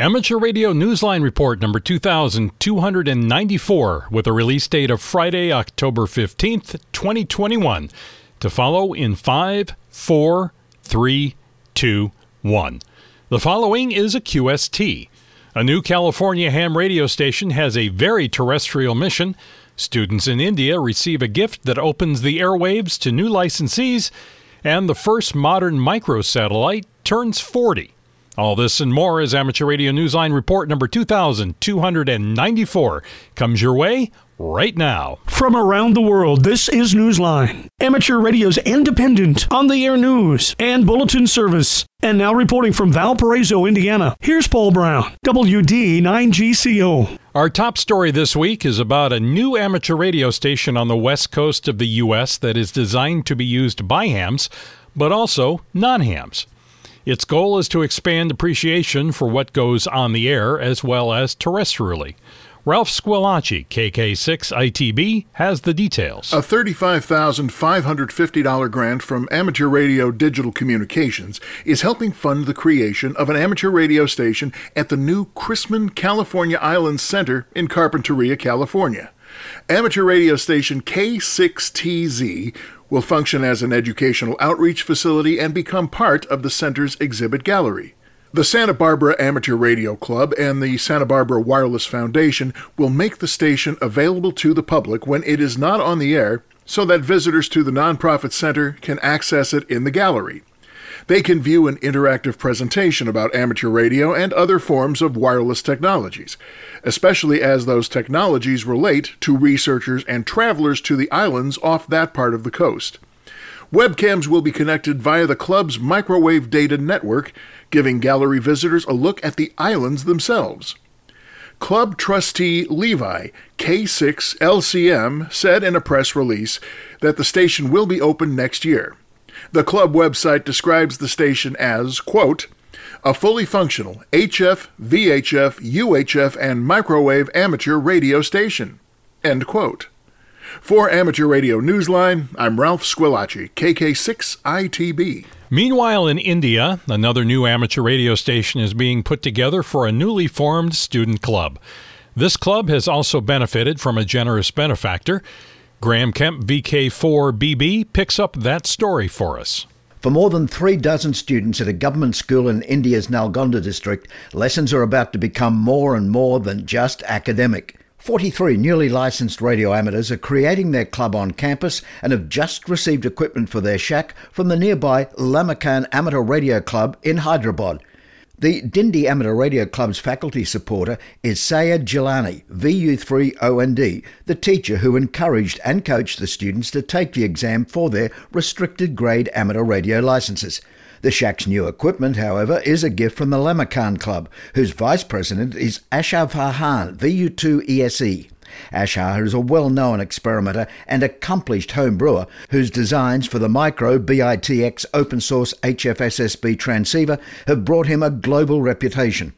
Amateur Radio Newsline Report number 2294 with a release date of Friday, October 15th, 2021. To follow in 5, 4, 3, 2, 1. The following is a QST. A new California ham radio station has a very terrestrial mission. Students in India receive a gift that opens the airwaves to new licensees, and the first modern microsatellite turns 40. All this and more as Amateur Radio Newsline Report number 2294 comes your way right now. From around the world, this is Newsline, amateur radio's independent, on the air news and bulletin service. And now reporting from Valparaiso, Indiana, here's Paul Brown, WD9GCO. Our top story this week is about a new amateur radio station on the west coast of the U.S. that is designed to be used by hams, but also non hams. Its goal is to expand appreciation for what goes on the air as well as terrestrially. Ralph Squillace, KK6ITB, has the details. A $35,550 grant from Amateur Radio Digital Communications is helping fund the creation of an amateur radio station at the new Chrisman California Islands Center in Carpinteria, California. Amateur radio station K6TZ will function as an educational outreach facility and become part of the center's exhibit gallery. The Santa Barbara Amateur Radio Club and the Santa Barbara Wireless Foundation will make the station available to the public when it is not on the air so that visitors to the nonprofit center can access it in the gallery. They can view an interactive presentation about amateur radio and other forms of wireless technologies, especially as those technologies relate to researchers and travelers to the islands off that part of the coast. Webcams will be connected via the club's microwave data network, giving gallery visitors a look at the islands themselves. Club trustee Levi, K6LCM, said in a press release that the station will be open next year. The club website describes the station as, quote, a fully functional HF, VHF, UHF, and microwave amateur radio station. End quote. For Amateur Radio Newsline, I'm Ralph Squillace, KK6ITB. Meanwhile, in India, another new amateur radio station is being put together for a newly formed student club. This club has also benefited from a generous benefactor. Graham Kemp, VK4BB, picks up that story for us. For more than three dozen students at a government school in India's Nalgonda district, lessons are about to become more and more than just academic. 43 newly licensed radio amateurs are creating their club on campus and have just received equipment for their shack from the nearby Lamakaan Amateur Radio Club in Hyderabad. The Dindi Amateur Radio Club's faculty supporter is Sayed Jilani, VU3OND, the teacher who encouraged and coached the students to take the exam for their restricted grade amateur radio licenses. The Shack's new equipment, however, is a gift from the Lamakaan Club, whose vice president is Ashhar Farhan, VU2ESE. Ashhar is a well known experimenter and accomplished home brewer whose designs for the Micro BITX open source HFSSB transceiver have brought him a global reputation.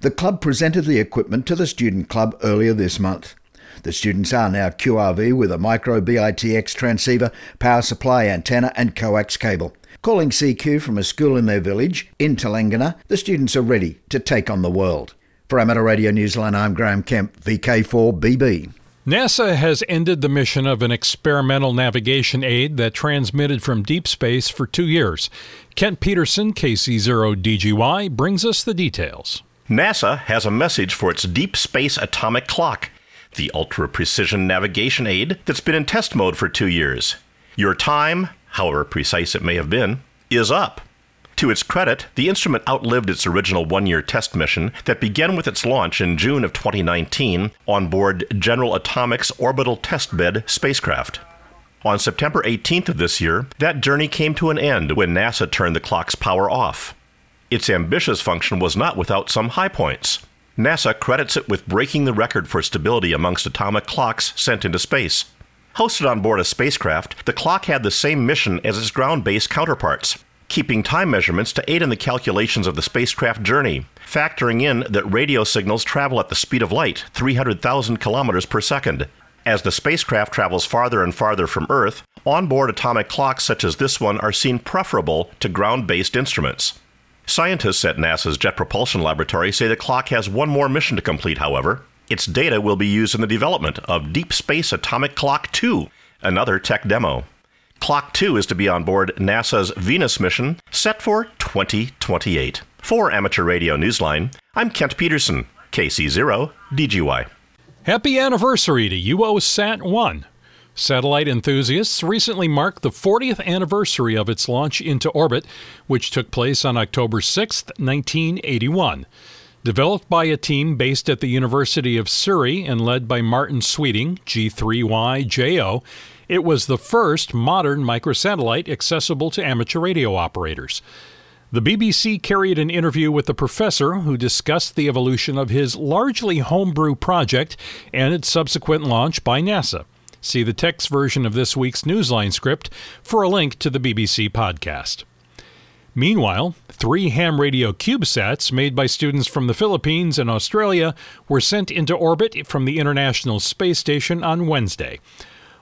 The club presented the equipment to the student club earlier this month. The students are now QRV with a Micro BITX transceiver, power supply antenna, and coax cable. Calling CQ from a school in their village, in Telangana, the students are ready to take on the world. For Amateur Radio Newsline, I'm Graham Kemp, VK4BB. NASA has ended the mission of an experimental navigation aid that transmitted from deep space for two years. Kent Peterson, KC0DGY, brings us the details. NASA has a message for its Deep Space Atomic Clock, the ultra precision navigation aid that's been in test mode for two years. Your time, however precise it may have been, is up. To its credit, the instrument outlived its original one year test mission that began with its launch in June of 2019 on board General Atomics Orbital Test Bed spacecraft. On September 18th of this year, that journey came to an end when NASA turned the clock's power off. Its ambitious function was not without some high points. NASA credits it with breaking the record for stability amongst atomic clocks sent into space. Hosted on board a spacecraft, the clock had the same mission as its ground based counterparts keeping time measurements to aid in the calculations of the spacecraft journey, factoring in that radio signals travel at the speed of light, 300,000 kilometers per second. As the spacecraft travels farther and farther from Earth, onboard atomic clocks such as this one are seen preferable to ground based instruments. Scientists at NASA's Jet Propulsion Laboratory say the clock has one more mission to complete, however. Its data will be used in the development of Deep Space Atomic Clock 2, another tech demo. Clock 2 is to be on board NASA's Venus mission, set for 2028. For Amateur Radio Newsline, I'm Kent Peterson, KC0 DGY. Happy anniversary to UOSat 1. Satellite enthusiasts recently marked the 40th anniversary of its launch into orbit, which took place on October 6, 1981. Developed by a team based at the University of Surrey and led by Martin Sweeting, G3YJO, it was the first modern microsatellite accessible to amateur radio operators. The BBC carried an interview with the professor who discussed the evolution of his largely homebrew project and its subsequent launch by NASA. See the text version of this week's Newsline script for a link to the BBC podcast. Meanwhile, three ham radio CubeSats made by students from the Philippines and Australia were sent into orbit from the International Space Station on Wednesday.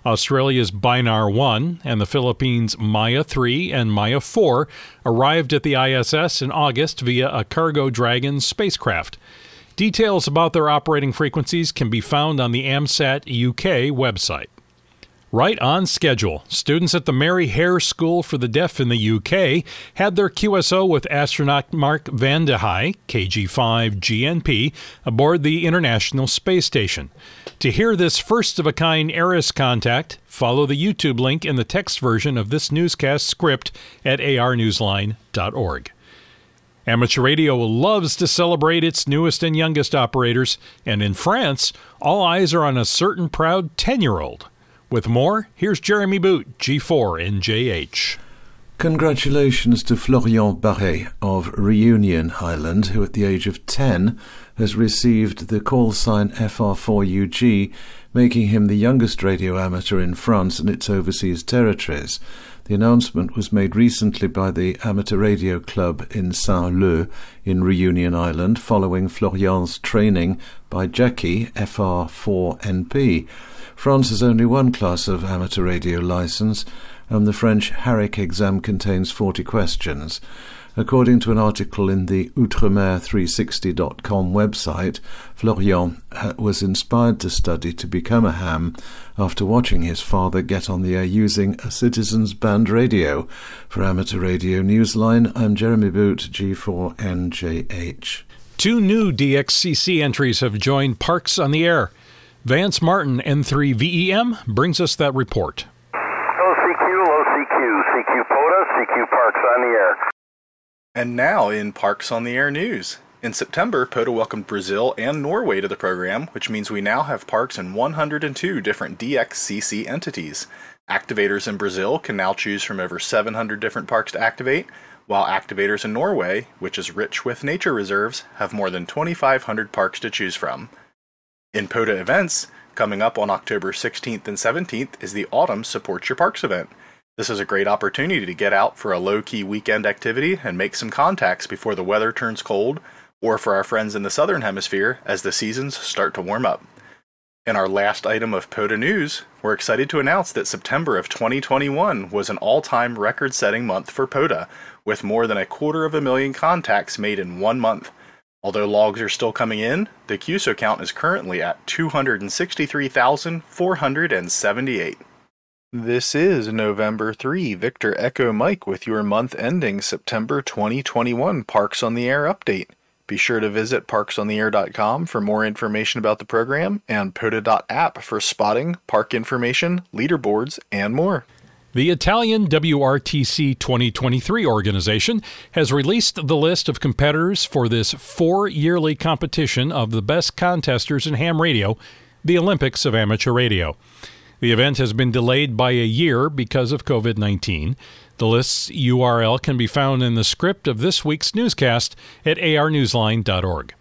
Australia's Binar 1 and the Philippines' Maya 3 and Maya 4 arrived at the ISS in August via a Cargo Dragon spacecraft. Details about their operating frequencies can be found on the AMSAT UK website. Right on schedule, students at the Mary Hare School for the Deaf in the UK had their QSO with astronaut Mark Vande Hei, KG5 GNP, aboard the International Space Station. To hear this first of a kind ARISS contact, follow the YouTube link in the text version of this newscast script at arnewsline.org. Amateur Radio loves to celebrate its newest and youngest operators, and in France, all eyes are on a certain proud 10 year old. With more, here's Jeremy Boot, G4NJH. Congratulations to Florian Barret of Reunion Island, who at the age of 10 has received the call sign FR4UG, making him the youngest radio amateur in France and its overseas territories. The announcement was made recently by the Amateur Radio Club in Saint-Leu in Reunion Island following Florian's training by Jackie FR4NP. France has only one class of amateur radio license, and the French HAREC exam contains 40 questions. According to an article in the Outremer360.com website, Florian uh, was inspired to study to become a ham after watching his father get on the air using a Citizens Band radio. For Amateur Radio Newsline, I'm Jeremy Boot, G4NJH. Two new DXCC entries have joined Parks on the Air. Vance Martin, N3VEM, brings us that report. Low CQ, low CQ, CQ POTA, CQ Parks on the air. And now in Parks on the Air news. In September, POTA welcomed Brazil and Norway to the program, which means we now have parks in 102 different DXCC entities. Activators in Brazil can now choose from over 700 different parks to activate, while activators in Norway, which is rich with nature reserves, have more than 2,500 parks to choose from. In POTA events, coming up on October 16th and 17th is the Autumn Support Your Parks event. This is a great opportunity to get out for a low key weekend activity and make some contacts before the weather turns cold, or for our friends in the Southern Hemisphere as the seasons start to warm up. In our last item of POTA news, we're excited to announce that September of 2021 was an all time record setting month for POTA, with more than a quarter of a million contacts made in one month. Although logs are still coming in, the QSO count is currently at 263,478. This is November 3, Victor Echo Mike with your month ending September 2021 Parks on the Air update. Be sure to visit parksontheair.com for more information about the program and POTA.app for spotting, park information, leaderboards, and more. The Italian WRTC 2023 organization has released the list of competitors for this four yearly competition of the best contesters in ham radio, the Olympics of Amateur Radio. The event has been delayed by a year because of COVID 19. The list's URL can be found in the script of this week's newscast at arnewsline.org.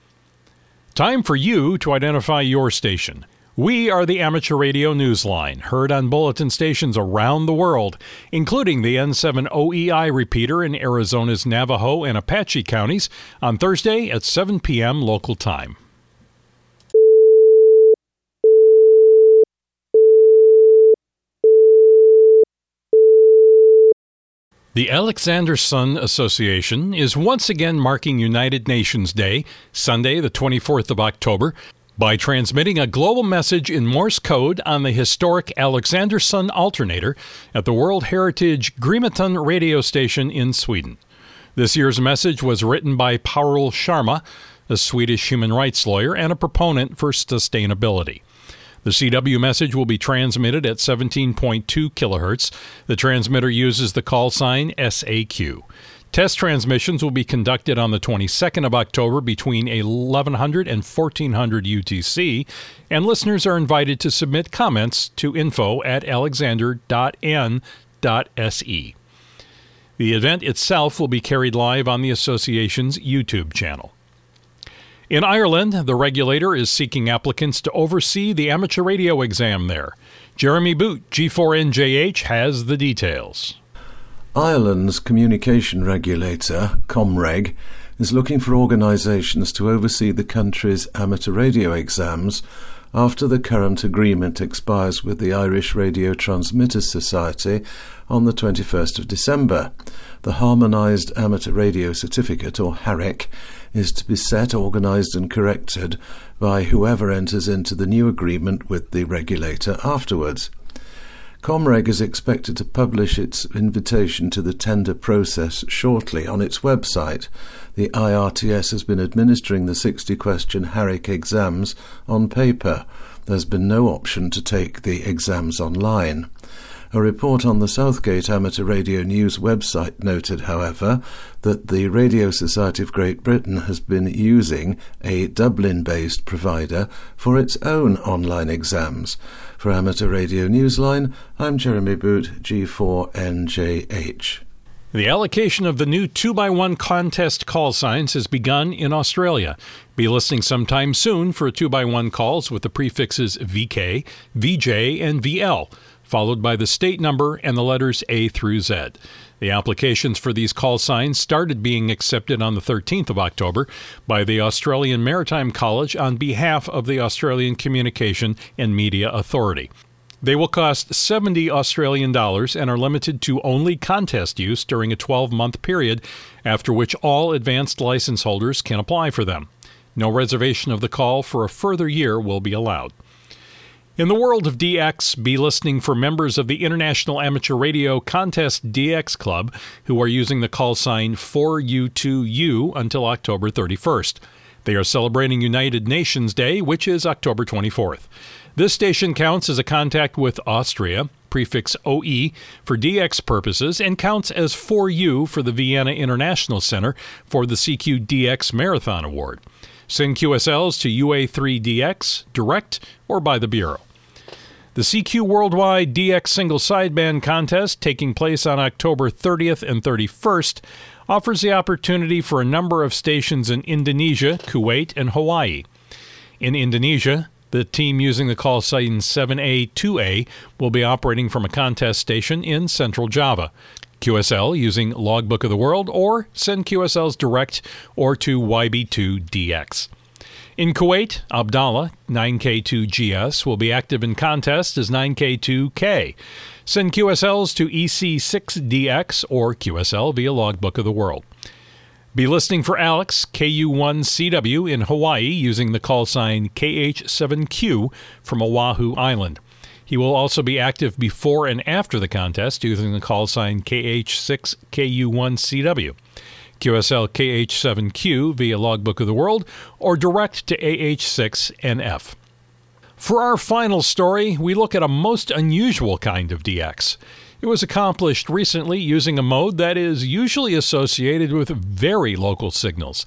Time for you to identify your station. We are the Amateur Radio Newsline, heard on bulletin stations around the world, including the N7OEI repeater in Arizona's Navajo and Apache counties on Thursday at 7 p.m. local time. The Alexanderson Association is once again marking United Nations Day, Sunday, the 24th of October, by transmitting a global message in Morse code on the historic Alexanderson alternator at the World Heritage Grimeton radio station in Sweden. This year's message was written by Parul Sharma, a Swedish human rights lawyer and a proponent for sustainability. The CW message will be transmitted at 17.2 kilohertz. The transmitter uses the call sign SAQ. Test transmissions will be conducted on the 22nd of October between 1100 and 1400 UTC, and listeners are invited to submit comments to info at alexander.n.se. The event itself will be carried live on the association's YouTube channel. In Ireland, the regulator is seeking applicants to oversee the amateur radio exam there. Jeremy Boot, G4NJH, has the details. Ireland's communication regulator, ComReg, is looking for organisations to oversee the country's amateur radio exams after the current agreement expires with the Irish Radio Transmitters Society on the 21st of December. The Harmonised Amateur Radio Certificate, or HAREC, is to be set, organised, and corrected by whoever enters into the new agreement with the regulator afterwards. ComReg is expected to publish its invitation to the tender process shortly on its website. The IRTS has been administering the 60 question HAREC exams on paper. There's been no option to take the exams online. A report on the Southgate Amateur Radio News website noted, however, that the Radio Society of Great Britain has been using a Dublin based provider for its own online exams. For Amateur Radio Newsline, I'm Jeremy Boot, G4NJH. The allocation of the new 2x1 contest call signs has begun in Australia. Be listening sometime soon for 2x1 calls with the prefixes VK, VJ, and VL followed by the state number and the letters A through Z. The applications for these call signs started being accepted on the 13th of October by the Australian Maritime College on behalf of the Australian Communication and Media Authority. They will cost 70 Australian dollars and are limited to only contest use during a 12 month period, after which all advanced license holders can apply for them. No reservation of the call for a further year will be allowed. In the world of DX, be listening for members of the International Amateur Radio Contest DX Club who are using the call sign 4U2U until October 31st. They are celebrating United Nations Day, which is October 24th. This station counts as a contact with Austria, prefix OE, for DX purposes, and counts as 4U for the Vienna International Center for the CQ DX Marathon Award. Send QSLs to UA3DX, direct, or by the Bureau. The CQ Worldwide DX Single Sideband Contest, taking place on October 30th and 31st, offers the opportunity for a number of stations in Indonesia, Kuwait, and Hawaii. In Indonesia, the team using the call sign 7A2A will be operating from a contest station in central Java. QSL using Logbook of the World or send QSLs direct or to YB2DX. In Kuwait, Abdallah 9K2GS will be active in contest as 9K2K. Send QSLs to EC6DX or QSL via Logbook of the World. Be listening for Alex KU1CW in Hawaii using the call sign KH7Q from Oahu Island. He will also be active before and after the contest using the call sign KH6KU1CW. QSL KH7Q via Logbook of the World or direct to AH6NF. For our final story, we look at a most unusual kind of DX. It was accomplished recently using a mode that is usually associated with very local signals.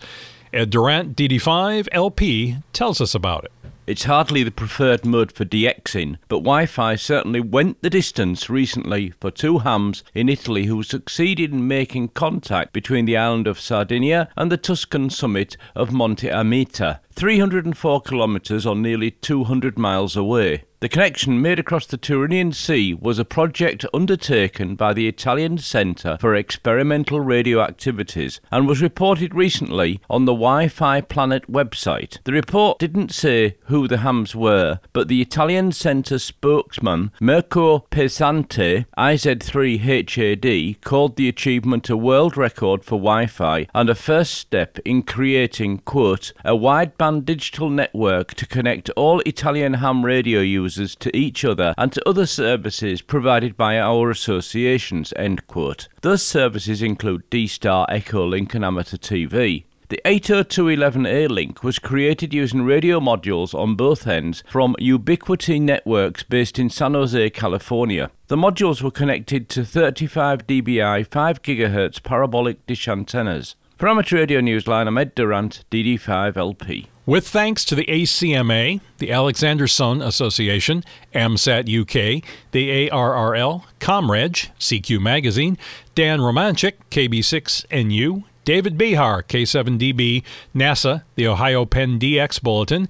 Ed Durant, DD5 LP, tells us about it. It's hardly the preferred mode for DXing, but Wi Fi certainly went the distance recently for two hams in Italy who succeeded in making contact between the island of Sardinia and the Tuscan summit of Monte Amiata 304 kilometres or nearly 200 miles away. The connection made across the Tyrrhenian Sea was a project undertaken by the Italian Centre for Experimental Radio Activities and was reported recently on the Wi Fi Planet website. The report didn't say who the hams were, but the Italian Centre spokesman Mirko Pesante, IZ3HAD, called the achievement a world record for Wi Fi and a first step in creating, quote, a wideband digital network to connect all Italian ham radio users users to each other and to other services provided by our associations. End quote. Those services include D-Star, Echolink and Amateur TV. The 802.11a link was created using radio modules on both ends from Ubiquiti Networks based in San Jose, California. The modules were connected to 35 dBi 5 GHz parabolic dish antennas. For Amateur Radio Newsline, I'm Ed Durant, DD5LP. With thanks to the ACMA, the Alexanderson Association, AMSAT UK, the ARRL, ComReg, CQ Magazine, Dan Romanchik, KB6NU, David Behar, K7DB, NASA, the Ohio Penn DX Bulletin,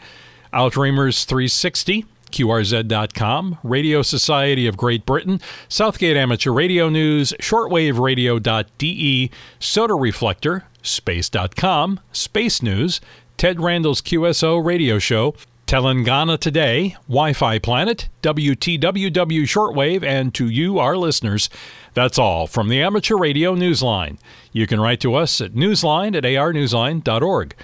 Outreamers 360, QRZ.com, Radio Society of Great Britain, Southgate Amateur Radio News, shortwaveradio.de, Soda Reflector, Space.com, Space News, Ted Randall's QSO radio show, Telangana Today, Wi Fi Planet, WTWW Shortwave, and to you, our listeners. That's all from the Amateur Radio Newsline. You can write to us at newsline at arnewsline.org.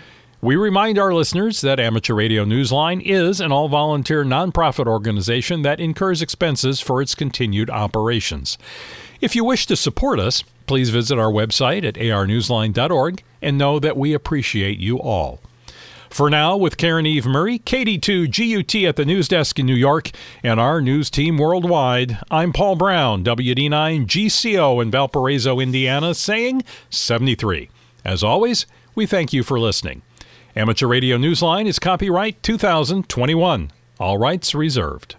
We remind our listeners that Amateur Radio Newsline is an all volunteer nonprofit organization that incurs expenses for its continued operations. If you wish to support us, please visit our website at arnewsline.org and know that we appreciate you all. For now, with Caryn Eve Murray, KD2 GUT at the news desk in New York, and our news team worldwide, I'm Paul Brown, WD9 GCO in Valparaiso, Indiana, saying 73. As always, we thank you for listening. Amateur Radio Newsline is copyright 2021. All rights reserved.